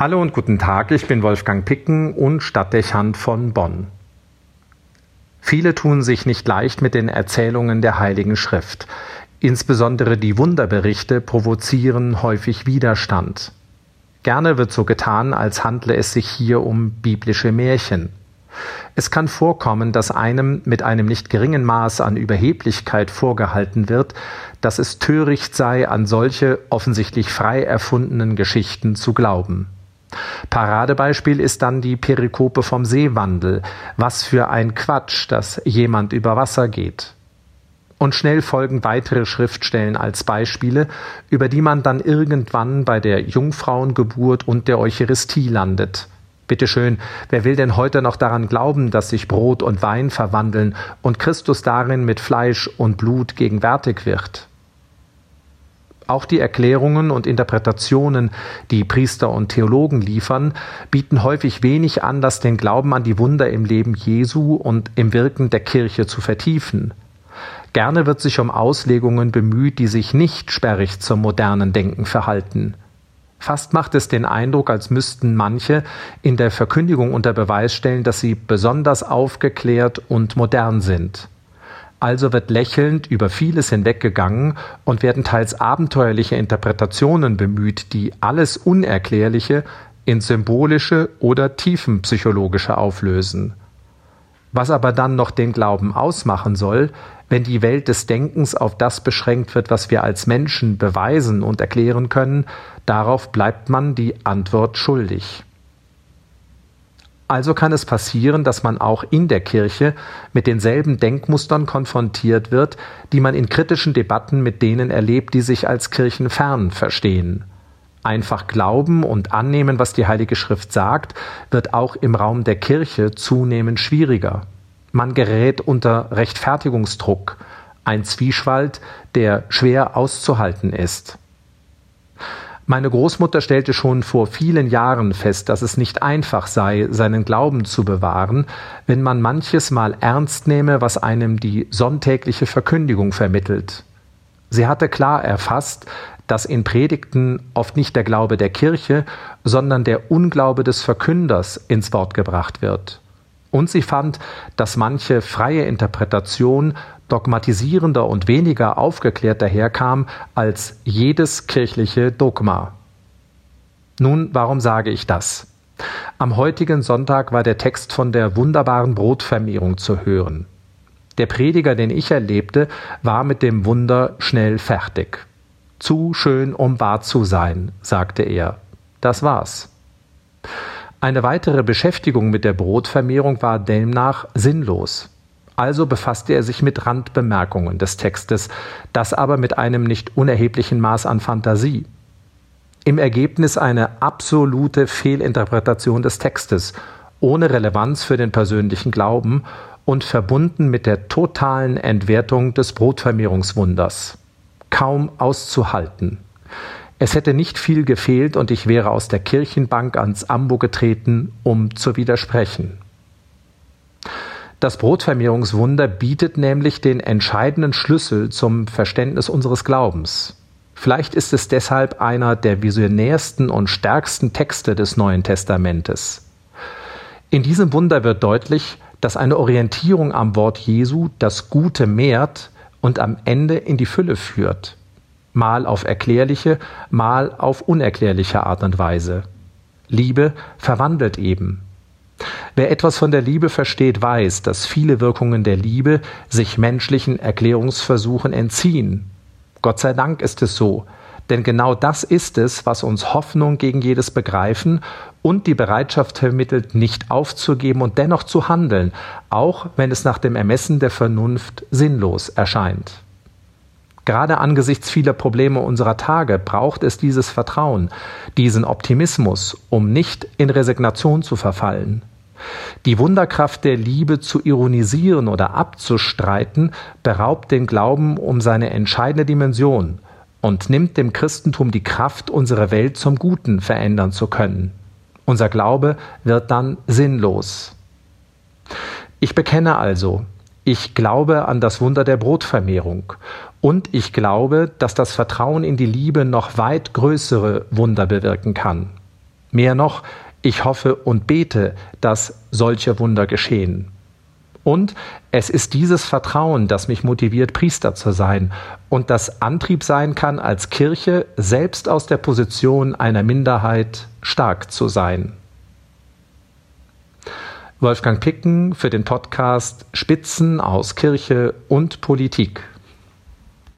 Hallo und guten Tag, ich bin Wolfgang Picken und Stadtdechant von Bonn. Viele tun sich nicht leicht mit den Erzählungen der Heiligen Schrift. Insbesondere die Wunderberichte provozieren häufig Widerstand. Gerne wird so getan, als handle es sich hier um biblische Märchen. Es kann vorkommen, dass einem mit einem nicht geringen Maß an Überheblichkeit vorgehalten wird, dass es töricht sei, an solche offensichtlich frei erfundenen Geschichten zu glauben. Paradebeispiel ist dann die Perikope vom Seewandel. Was für ein Quatsch, dass jemand über Wasser geht. Und schnell folgen weitere Schriftstellen als Beispiele, über die man dann irgendwann bei der Jungfrauengeburt und der Eucharistie landet. Bitte schön, wer will denn heute noch daran glauben, dass sich Brot und Wein verwandeln und Christus darin mit Fleisch und Blut gegenwärtig wird? Auch die Erklärungen und Interpretationen, die Priester und Theologen liefern, bieten häufig wenig Anlass, den Glauben an die Wunder im Leben Jesu und im Wirken der Kirche zu vertiefen. Gerne wird sich um Auslegungen bemüht, die sich nicht sperrig zum modernen Denken verhalten. Fast macht es den Eindruck, als müssten manche in der Verkündigung unter Beweis stellen, dass sie besonders aufgeklärt und modern sind. Also wird lächelnd über vieles hinweggegangen und werden teils abenteuerliche Interpretationen bemüht, die alles Unerklärliche in symbolische oder tiefenpsychologische auflösen. Was aber dann noch den Glauben ausmachen soll, wenn die Welt des Denkens auf das beschränkt wird, was wir als Menschen beweisen und erklären können, darauf bleibt man die Antwort schuldig. Also kann es passieren, dass man auch in der Kirche mit denselben Denkmustern konfrontiert wird, die man in kritischen Debatten mit denen erlebt, die sich als kirchenfern verstehen. Einfach glauben und annehmen, was die Heilige Schrift sagt, wird auch im Raum der Kirche zunehmend schwieriger. Man gerät unter Rechtfertigungsdruck, ein Zwiespalt, der schwer auszuhalten ist. Meine Großmutter stellte schon vor vielen Jahren fest, dass es nicht einfach sei, seinen Glauben zu bewahren, wenn man manches Mal ernst nehme, was einem die sonntägliche Verkündigung vermittelt. Sie hatte klar erfasst, dass in Predigten oft nicht der Glaube der Kirche, sondern der Unglaube des Verkünders ins Wort gebracht wird. Und sie fand, dass manche freie Interpretation dogmatisierender und weniger aufgeklärt daherkam als jedes kirchliche Dogma. Nun, warum sage ich das? Am heutigen Sonntag war der Text von der wunderbaren Brotvermehrung zu hören. Der Prediger, den ich erlebte, war mit dem Wunder schnell fertig. Zu schön, um wahr zu sein, sagte er. Das war's. Eine weitere Beschäftigung mit der Brotvermehrung war demnach sinnlos. Also befasste er sich mit Randbemerkungen des Textes, das aber mit einem nicht unerheblichen Maß an Fantasie. Im Ergebnis eine absolute Fehlinterpretation des Textes, ohne Relevanz für den persönlichen Glauben und verbunden mit der totalen Entwertung des Brotvermehrungswunders kaum auszuhalten. Es hätte nicht viel gefehlt und ich wäre aus der Kirchenbank ans Ambo getreten, um zu widersprechen. Das Brotvermehrungswunder bietet nämlich den entscheidenden Schlüssel zum Verständnis unseres Glaubens. Vielleicht ist es deshalb einer der visionärsten und stärksten Texte des Neuen Testamentes. In diesem Wunder wird deutlich, dass eine Orientierung am Wort Jesu das Gute mehrt, und am Ende in die Fülle führt, mal auf erklärliche, mal auf unerklärliche Art und Weise. Liebe verwandelt eben. Wer etwas von der Liebe versteht, weiß, dass viele Wirkungen der Liebe sich menschlichen Erklärungsversuchen entziehen. Gott sei Dank ist es so, denn genau das ist es, was uns Hoffnung gegen jedes Begreifen und die Bereitschaft vermittelt, nicht aufzugeben und dennoch zu handeln, auch wenn es nach dem Ermessen der Vernunft sinnlos erscheint. Gerade angesichts vieler Probleme unserer Tage braucht es dieses Vertrauen, diesen Optimismus, um nicht in Resignation zu verfallen. Die Wunderkraft der Liebe zu ironisieren oder abzustreiten beraubt den Glauben um seine entscheidende Dimension und nimmt dem Christentum die Kraft, unsere Welt zum Guten verändern zu können. Unser Glaube wird dann sinnlos. Ich bekenne also, ich glaube an das Wunder der Brotvermehrung und ich glaube, dass das Vertrauen in die Liebe noch weit größere Wunder bewirken kann. Mehr noch, ich hoffe und bete, dass solche Wunder geschehen. Und es ist dieses Vertrauen, das mich motiviert, Priester zu sein und das Antrieb sein kann, als Kirche selbst aus der Position einer Minderheit stark zu sein. Wolfgang Picken für den Podcast Spitzen aus Kirche und Politik.